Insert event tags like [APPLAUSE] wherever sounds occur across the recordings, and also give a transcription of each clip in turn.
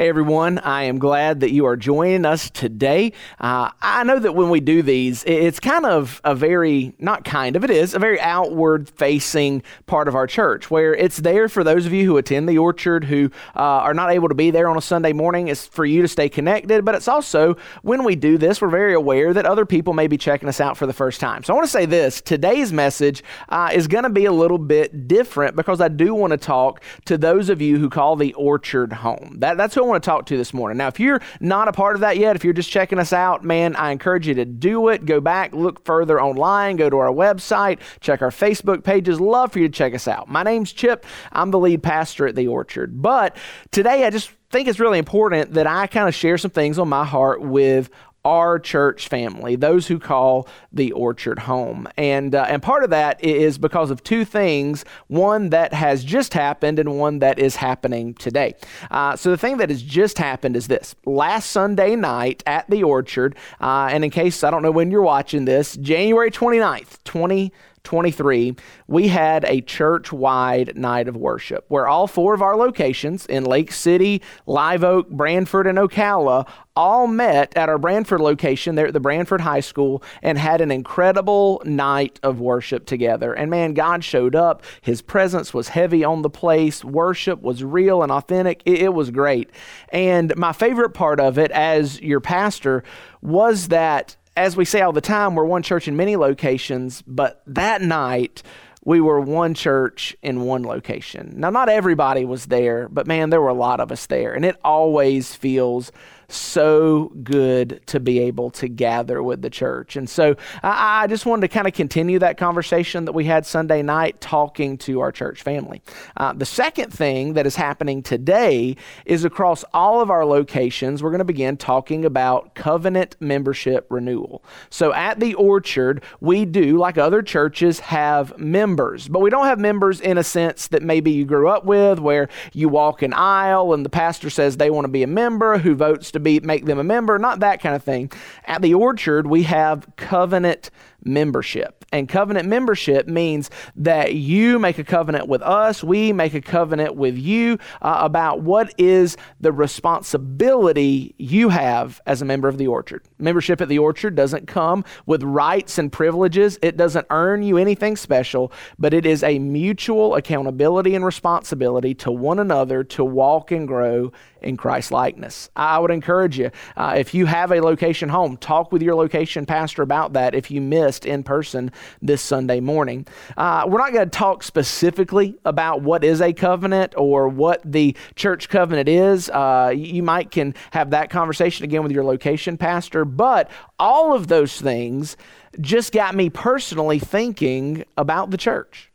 Hey everyone, I am glad that you are joining us today. Uh, I know that when we do these, it's kind of a very, not kind of, it is a very outward facing part of our church where it's there for those of you who attend the orchard who uh, are not able to be there on a Sunday morning. It's for you to stay connected, but it's also when we do this, we're very aware that other people may be checking us out for the first time. So I want to say this today's message uh, is going to be a little bit different because I do want to talk to those of you who call the orchard home. That, that's who want to talk to this morning. Now, if you're not a part of that yet, if you're just checking us out, man, I encourage you to do it. Go back, look further online, go to our website, check our Facebook pages. Love for you to check us out. My name's Chip. I'm the lead pastor at the Orchard. But today, I just think it's really important that I kind of share some things on my heart with our church family, those who call the orchard home. And, uh, and part of that is because of two things one that has just happened and one that is happening today. Uh, so, the thing that has just happened is this last Sunday night at the orchard, uh, and in case I don't know when you're watching this, January 29th, 20. 23, we had a church wide night of worship where all four of our locations in Lake City, Live Oak, Branford, and Ocala all met at our Branford location there at the Branford High School and had an incredible night of worship together. And man, God showed up. His presence was heavy on the place. Worship was real and authentic. It, it was great. And my favorite part of it as your pastor was that as we say all the time, we're one church in many locations, but that night we were one church in one location. Now, not everybody was there, but man, there were a lot of us there, and it always feels so good to be able to gather with the church. And so I, just wanted to kind of continue that conversation that we had Sunday night talking to our church family. Uh, the second thing that is happening today is across all of our locations, we're going to begin talking about covenant membership renewal. So at the Orchard, we do, like other churches, have members, but we don't have members in a sense that maybe you grew up with, where you walk an aisle and the pastor says they want to be a member who votes to be make them a member, not that kind of thing. At the Orchard, we have covenant membership. And covenant membership means that you make a covenant with us, we make a covenant with you uh, about what is the responsibility you have as a member of the orchard. Membership at the orchard doesn't come with rights and privileges, it doesn't earn you anything special, but it is a mutual accountability and responsibility to one another to walk and grow in Christ likeness. I would encourage you, uh, if you have a location home, talk with your location pastor about that if you missed in person this Sunday morning. Uh, we're not going to talk specifically about what is a covenant or what the church covenant is. Uh, you might can have that conversation again with your location pastor, but all of those things just got me personally thinking about the church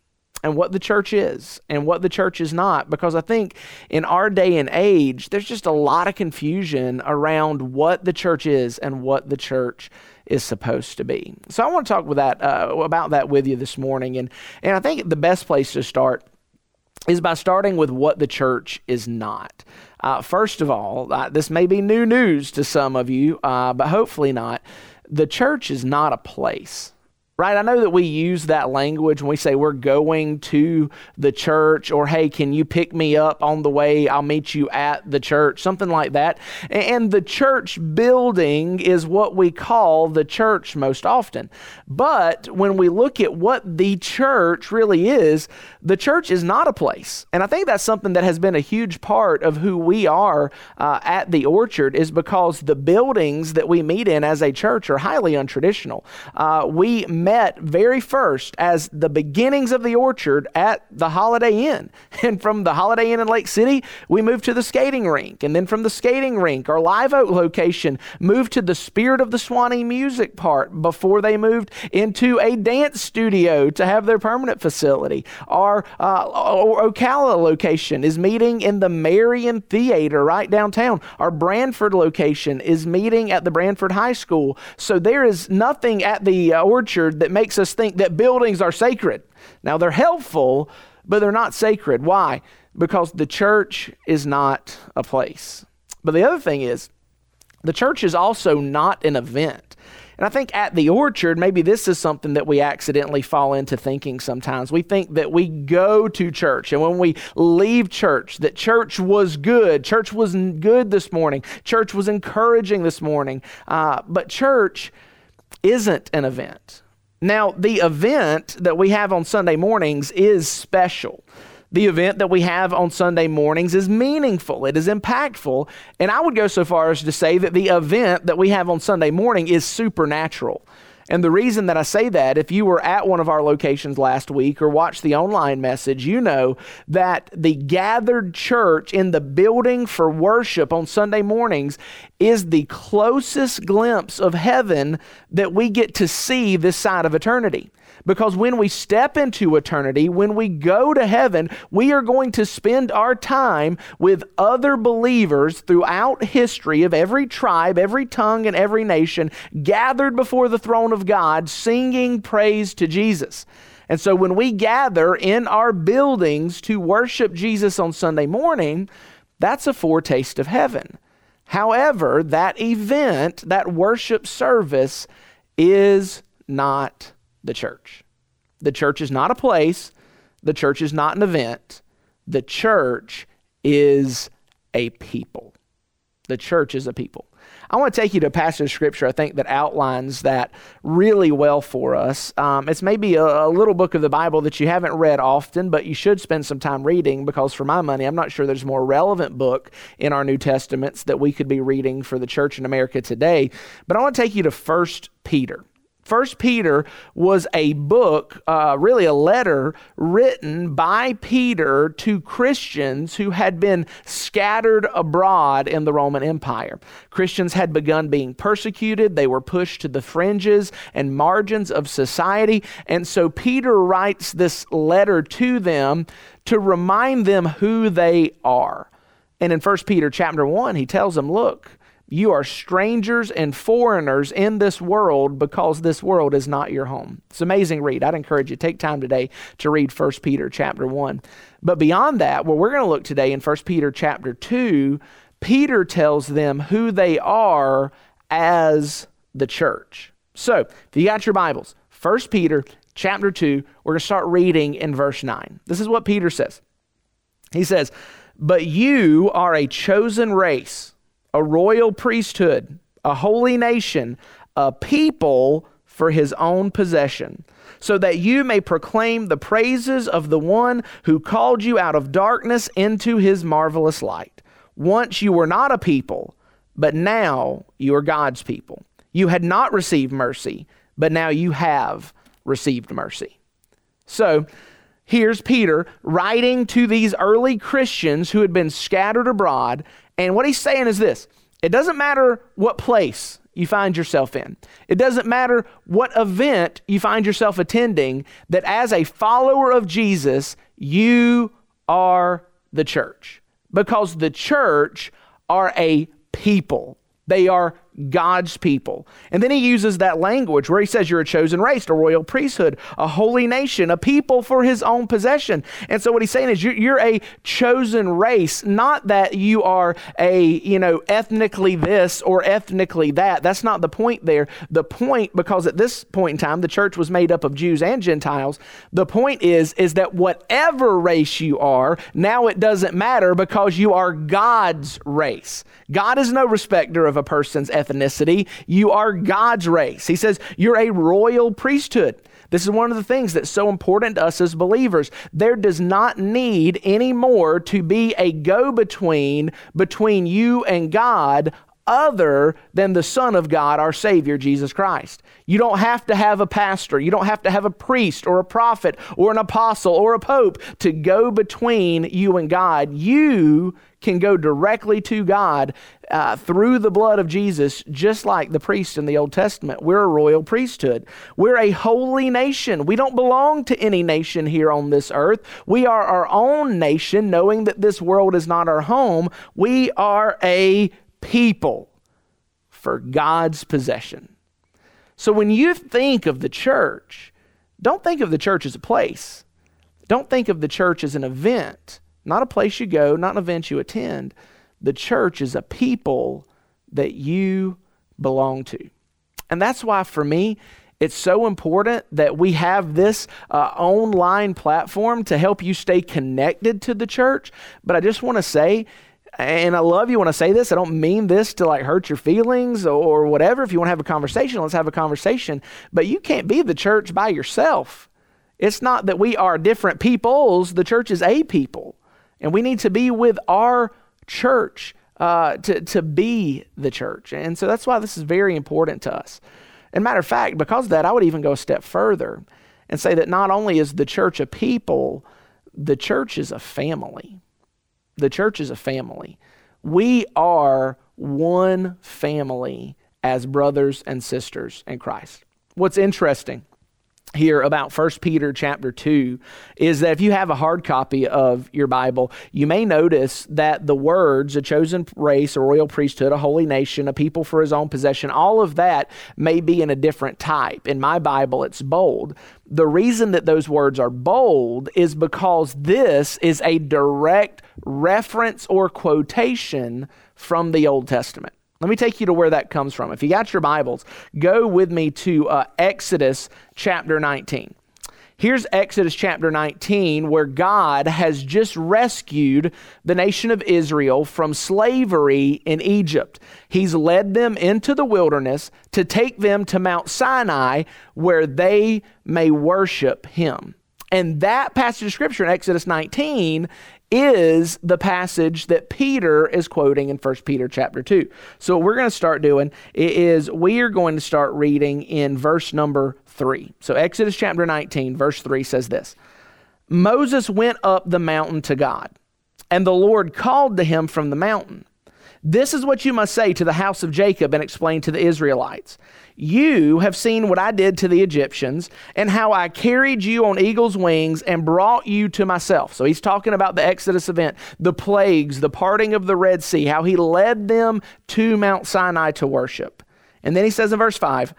and what the church is and what the church is not. Because I think in our day and age, there's just a lot of confusion around what the church is and what the church is supposed to be. So I want to talk with that uh, about that with you this morning, and and I think the best place to start is by starting with what the church is not. Uh, first of all, uh, this may be new news to some of you, uh, but hopefully not. The church is not a place right? I know that we use that language when we say we're going to the church or, hey, can you pick me up on the way? I'll meet you at the church, something like that. And the church building is what we call the church most often. But when we look at what the church really is, the church is not a place. And I think that's something that has been a huge part of who we are uh, at the Orchard is because the buildings that we meet in as a church are highly untraditional. Uh, we met very first as the beginnings of the orchard at the Holiday Inn. [LAUGHS] And from the Holiday Inn in Lake City, we moved to the skating rink. And then from the skating rink, our Live Oak location moved to the Spirit of the Suwannee music park before they moved into a dance studio to have their permanent facility. Our uh, Ocala location is meeting in the Marion Theater right downtown. Our Branford location is meeting at the Branford High School. So there is nothing at the uh, that makes us think that buildings are sacred. Now, they're helpful, but they're not sacred. Why? Because the church is not a place. But the other thing is, the church is also not an event. And I think at the orchard, maybe this is something that we accidentally fall into thinking sometimes. We think that we go to church, and when we leave church, that church was good. Church was good this morning. Church was encouraging this morning. Uh, but church isn't an event. Now, the event that we have on Sunday mornings is special. The event that we have on Sunday mornings is meaningful, it is impactful, and I would go so far as to say that the event that we have on Sunday morning is supernatural. And the reason that I say that, if you were at one of our locations last week or watched the online message, you know that the gathered church in the building for worship on Sunday mornings is the closest glimpse of heaven that we get to see this side of eternity. Because when we step into eternity, when we go to heaven, we are going to spend our time with other believers throughout history of every tribe, every tongue, and every nation gathered before the throne of God, singing praise to Jesus. And so when we gather in our buildings to worship Jesus on Sunday morning, that's a foretaste of heaven. However, that event, that worship service, is not the church. The church is not a place, the church is not an event. The church is a people. The church is a people. I want to take you to a passage of scripture I think that outlines that really well for us. Um, it's maybe a, a, little book of the Bible that you haven't read often, but you should spend some time reading because, for my money, I'm not sure there's a more relevant book in our New Testaments that we could be reading for the church in America today. But I want to take you to First Peter. First Peter was a book, uh, really a letter written by Peter to Christians who had been scattered abroad in the Roman Empire. Christians had begun being persecuted, they were pushed to the fringes and margins of society. And so Peter writes this letter to them to remind them who they are. And in 1 Peter chapter 1, he tells them, Look, you are strangers and foreigners in this world because this world is not your home. It's amazing read. I'd encourage you take time today to read 1 Peter chapter 1. But beyond that, where we're going to look today in 1 Peter chapter 2, Peter tells them who they are as the church. So, if you got your Bibles, 1 Peter chapter 2, we're going to start reading in verse 9. This is what Peter says. He says, But you are a chosen race a royal priesthood, a holy nation, a people for his own possession, so that you may proclaim the praises of the one who called you out of darkness into his marvelous light. Once you were not a people, but now you are God's people. You had not received mercy, but now you have received mercy. So, here's Peter writing to these early Christians who had been scattered abroad and what he's saying is this. It doesn't matter what place you find yourself in, it doesn't matter what event you find yourself attending, that as a follower of Jesus, you are the church. Because the church are a people, they are God's people. And then he uses that language where he says, You're a chosen race, a royal priesthood, a holy nation, a people for his own possession. And so what he's saying is, You're, a chosen race, not that you are a, you know, ethnically this or ethnically that. That's not the point there. The point, because at this point in time, the church was made up of Jews and Gentiles, the point is, is that whatever race you are, now it doesn't matter because you are God's race. God is no respecter of a person's ethnicity ethnicity. You are God's race. He says you're a royal priesthood. This is one of the things that's so important to us as believers. There does not need anymore to be a go between between you and God other than the Son of God, our Savior, Jesus Christ. You don't have to have a pastor, you don't have to have a priest or a prophet or an apostle or a pope to go between you and God. You can go directly to God uh, through the blood of Jesus, just like the priest in the Old Testament. We're a royal priesthood. We're a holy nation. We don't belong to any nation here on this earth. We are our own nation, knowing that this world is not our home. We are a people for God's possession. So when you think of the church, don't think of the church as a place. Don't think of the church as an event, not a place you go, not an event you attend. The church is a people that you belong to. And that's why, for me, it's so important that we have this uh, online platform to help you stay connected to the church. But I just want to say, and I love you when I say this. I don't mean this to like hurt your feelings or whatever. If you want to have a conversation, let's have a conversation. But you can't be the church by yourself. It's not that we are different peoples, the church is a people. And we need to be with our church uh, to, to be the church. And so that's why this is very important to us. And matter of fact, because of that, I would even go a step further and say that not only is the church a people, the church is a family. The church is a family. We are one family as brothers and sisters in Christ. What's interesting here about 1 Peter chapter 2 is that if you have a hard copy of your Bible, you may notice that the words, a chosen race, a royal priesthood, a holy nation, a people for his own possession, all of that may be in a different type. In my Bible, it's bold. The reason that those words are bold is because this is a direct reference or quotation from the Old Testament. Let me take you to where that comes from. If you got your Bibles, go with me to uh, Exodus chapter 19. Here's Exodus chapter 19, where God has just rescued the nation of Israel from slavery in Egypt. He's led them into the wilderness to take them to Mount Sinai, where they may worship Him. And that passage of scripture in Exodus 19 is the passage that Peter is quoting in 1 Peter chapter 2. So what we're going to start doing is we are going to start reading in verse number 3. So Exodus chapter 19 verse 3 says this. Moses went up the mountain to God, and the Lord called to him from the mountain. This is what you must say to the house of Jacob and explain to the Israelites. You have seen what I did to the Egyptians and how I carried you on eagle's wings and brought you to myself. So he's talking about the Exodus event, the plagues, the parting of the Red Sea, how he led them to Mount Sinai to worship. And then he says in verse 5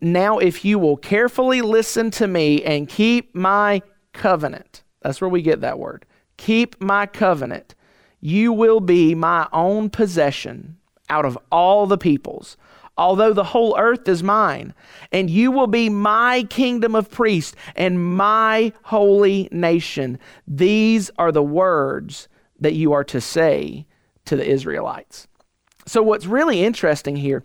Now, if you will carefully listen to me and keep my covenant, that's where we get that word. Keep my covenant you will be my own possession out of all the peoples, although the whole earth is mine. And you will be my kingdom of priests and my holy nation. These are the words that you are to say to the Israelites. So, what's really interesting here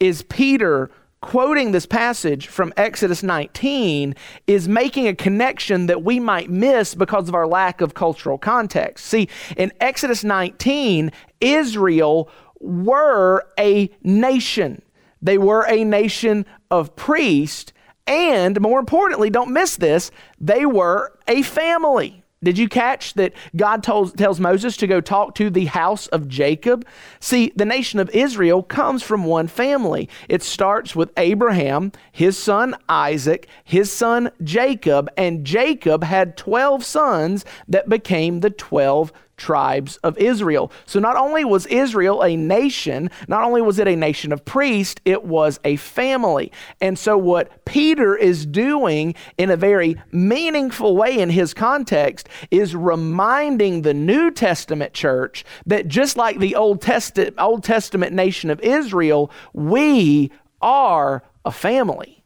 is Peter quoting this passage from Exodus 19 is making a connection that we might miss because of our lack of cultural context. See, in Exodus 19, Israel were a nation. They were a nation of priests, and more importantly, don't miss this, they were a family. Did you catch that God told, tells Moses to go talk to the house of Jacob? See, the nation of Israel comes from one family. It starts with Abraham, his son Isaac, his son Jacob, and Jacob had 12 sons that became the 12 tribes of Israel. So not only was Israel a nation, not only was it a nation of priests, it was a family. And so what Peter is doing in a very meaningful way in his context is reminding the New Testament church that just like the Old Testament, Old Testament nation of Israel, we are a family.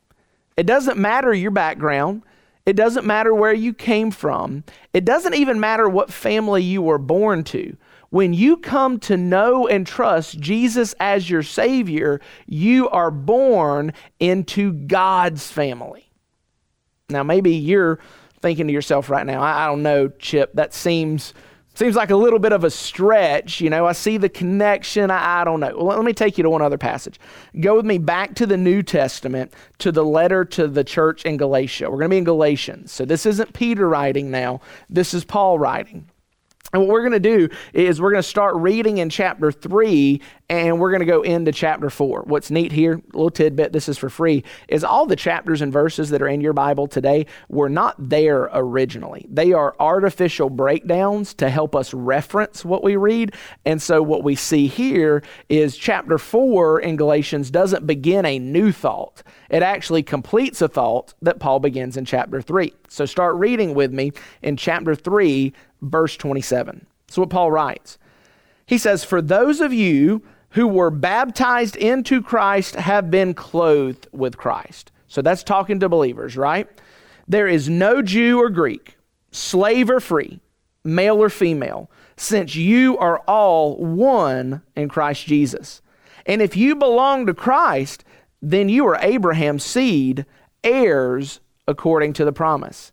It doesn't matter your background. It doesn't matter where you came from. It doesn't even matter what family you were born to. When you come to know and trust Jesus as your Savior, you are born into God's family. Now, maybe you're thinking to yourself right now, I, don't know, Chip, that seems Seems like a little bit of a stretch. You know, I see the connection. I, I, don't know. Well, let me take you to one other passage. Go with me back to the New Testament, to the letter to the church in Galatia. We're going to be in Galatians. So this isn't Peter writing now, this is Paul writing. And what we're going to do is we're going to start reading in chapter 3 and we're going to go into chapter 4. What's neat here, a little tidbit, this is for free, is all the chapters and verses that are in your Bible today were not there originally. They are artificial breakdowns to help us reference what we read. And so what we see here is chapter 4 in Galatians doesn't begin a new thought, it actually completes a thought that Paul begins in chapter 3. So start reading with me in chapter 3 verse 27. So what Paul writes. He says, For those of you who were baptized into Christ have been clothed with Christ. So that's talking to believers, right? There is no Jew or Greek, slave or free, male or female, since you are all one in Christ Jesus. And if you belong to Christ, then you are Abraham's seed, heirs according to the promise.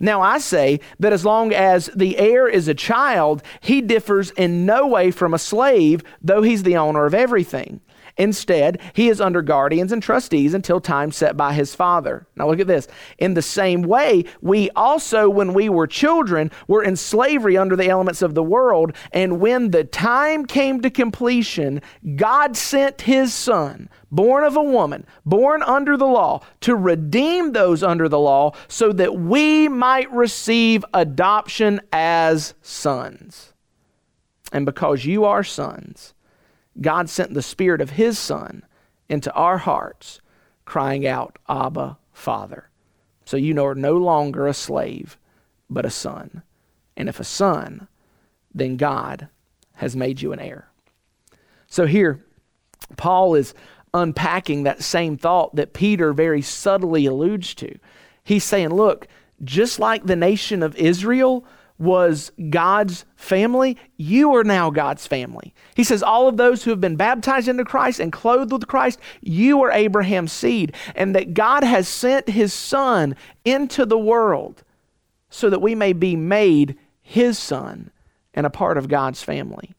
Now, I say that as long as the heir is a child, he differs in no way from a slave, though he's the owner of everything. Instead, he is under guardians and trustees until time set by his father. Now, look at this. In the same way, we also, when we were children, were in slavery under the elements of the world. And when the time came to completion, God sent his son, born of a woman, born under the law, to redeem those under the law so that we might receive adoption as sons. And because you are sons, God sent the Spirit of His Son into our hearts, crying out, Abba, Father. So you are no longer a slave, but a son. And if a son, then God has made you an heir. So here, Paul is unpacking that same thought that Peter very subtly alludes to. He's saying, look, just like the nation of Israel was God's family, you are now God's family. He says, All of those who have been baptized into Christ and clothed with Christ, you are Abraham's seed, and that God has sent his son into the world so that we may be made his son and a part of God's family.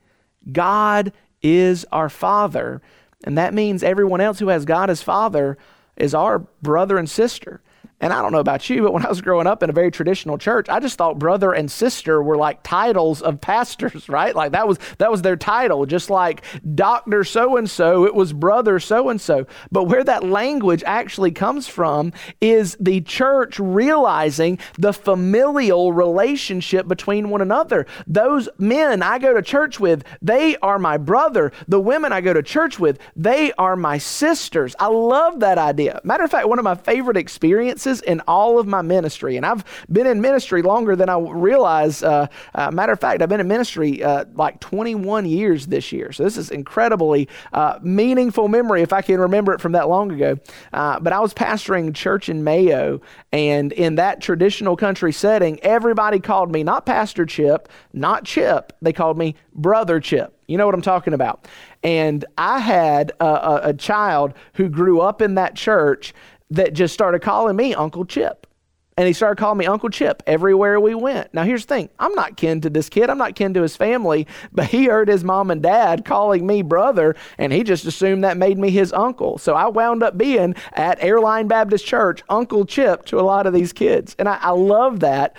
God is our Father, and that means everyone else who has God as Father is our brother and sister. And I don't know about you, but when I was growing up in a very traditional church, I just thought brother and sister were like titles of pastors, [LAUGHS] right? Like that was that was their title, just like doctor so and so, it was brother so and so. But where that language actually comes from is the church realizing the familial relationship between one another. Those men I go to church with, they are my brother. The women I go to church with, they are my sisters. I love that idea. Matter of fact, one of my favorite experiences in all of my ministry. And I've been in ministry longer than I realize. Uh, uh, matter of fact, I've been in ministry uh, like 21 years this year. So this is incredibly uh, meaningful memory if I can remember it from that long ago. Uh, but I was pastoring church in Mayo, and in that traditional country setting, everybody called me not Pastor Chip, not Chip. They called me Brother Chip. You know what I'm talking about. And I had a, a, a, child who grew up in that church that just started calling me Uncle Chip. And he started calling me Uncle Chip everywhere we went. Now, here's the thing I'm not kin to this kid, I'm not kin to his family, but he heard his mom and dad calling me brother, and he just assumed that made me his uncle. So I wound up being at Airline Baptist Church, Uncle Chip to a lot of these kids. And I, I love that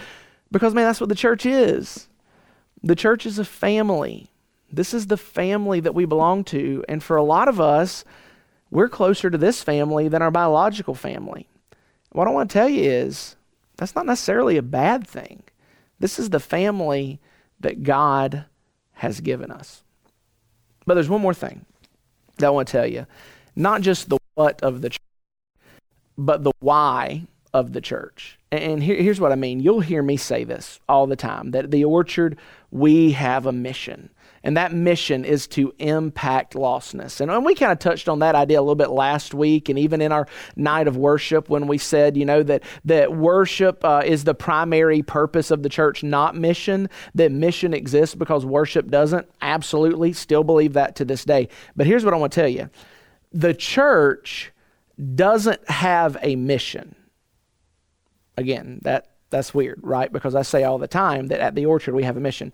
because, man, that's what the church is. The church is a family. This is the family that we belong to. And for a lot of us, we're closer to this family than our biological family. What I want to tell you is that's not necessarily a bad thing. This is the family that God has given us. But there's one more thing that I want to tell you not just the what of the church, but the why of the church. And here, here's what I mean. You'll hear me say this all the time that at the orchard, we have a mission. And that mission is to impact lostness. And, and we kind of touched on that idea a little bit last week, and even in our night of worship when we said, you know, that, that worship uh, is the primary purpose of the church, not mission, that mission exists because worship doesn't. Absolutely, still believe that to this day. But here's what I want to tell you the church doesn't have a mission. Again, that that's weird, right? Because I say all the time that at the orchard we have a mission.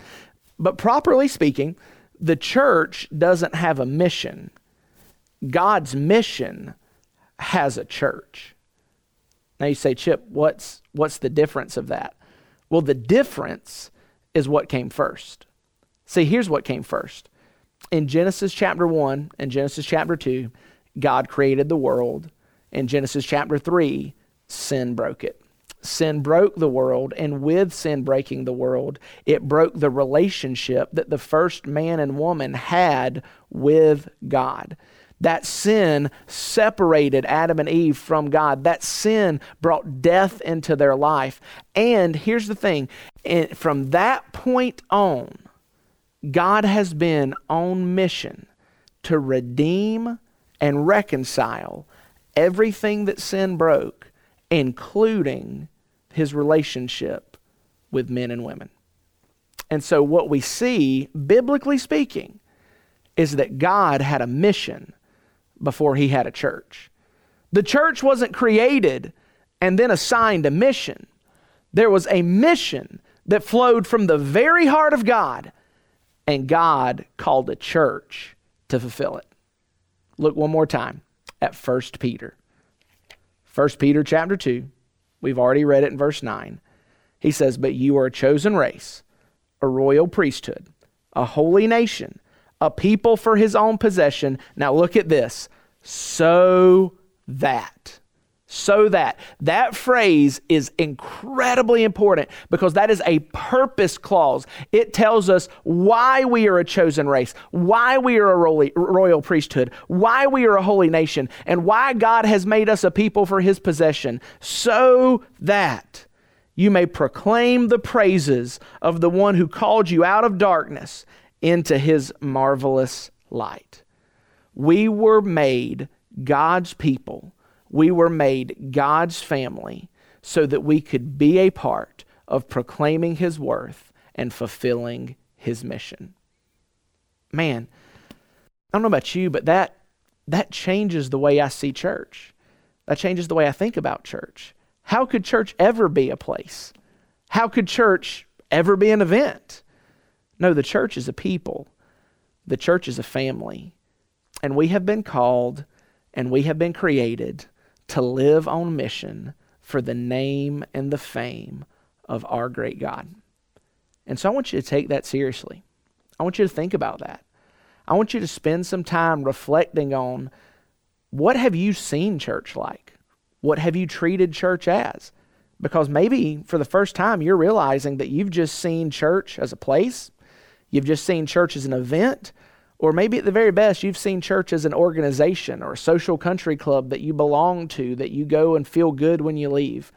But properly speaking, the church doesn't have a mission. God's mission has a church. Now you say, Chip, what's, what's the difference of that? Well, the difference is what came first. See, here's what came first. In Genesis chapter 1 and Genesis chapter 2, God created the world. In Genesis chapter 3, sin broke it sin broke the world, and with sin breaking the world, it broke the relationship that the first man and woman had with God. That sin separated Adam and Eve from God. That sin brought death into their life. And here's the thing from that point on, God has been on mission to redeem and reconcile everything that sin broke, including his relationship with men and women. And so, what we see, biblically speaking, is that God had a mission before he had a church. The church wasn't created and then assigned a mission. There was a mission that flowed from the very heart of God, and God called a church to fulfill it. Look one more time at 1 Peter. 1 Peter chapter 2. We've already read it in verse 9. He says, But you are a chosen race, a royal priesthood, a holy nation, a people for his own possession. Now look at this. So that so that that phrase is incredibly important because that is a purpose clause. It tells us why we are a chosen race why we are a royal priesthood why we are a holy nation and why god has made us a people for his possession so that you may proclaim the praises of the one who called you out of darkness into his marvelous light. We were made god's people we were made God's family so that we could be a part of proclaiming His worth and fulfilling His mission. Man, I don't know about you, but that, that changes the way I see church. That changes the way I think about church. How could church ever be a place? How could church ever be an event? No, the church is a people. The church is a family. And we have been called and we have been created to live on mission for the name and the fame of our great God. And so I want you to take that seriously. I want you to think about that. I want you to spend some time reflecting on what have you seen church like? What have you treated church as? Because maybe for the first time you're realizing that you've just seen church as a place, you've just seen church as an event, or maybe at the very best, you've seen church as an organization or a social country club that you belong to, that you go and feel good when you leave.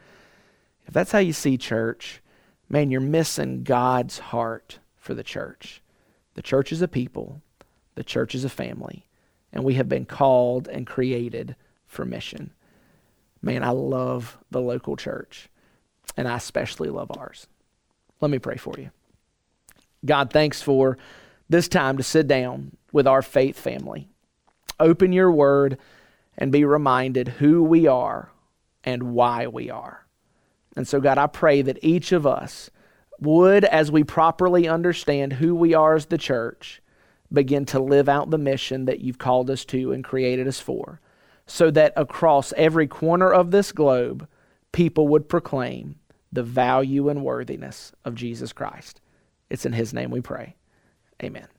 If that's how you see church, man, you're missing God's heart for the church. The church is a people, the church is a family, and we have been called and created for mission. Man, I love the local church, and I especially love ours. Let me pray for you. God, thanks for this time to sit down with our faith family. Open your word and be reminded who we are and why we are. And so, God, I pray that each of us would, as we properly understand who we are as the church, begin to live out the mission that you've called us to and created us for, so that across every corner of this globe, people would proclaim the value and worthiness of Jesus Christ. It's in His name we pray. Amen.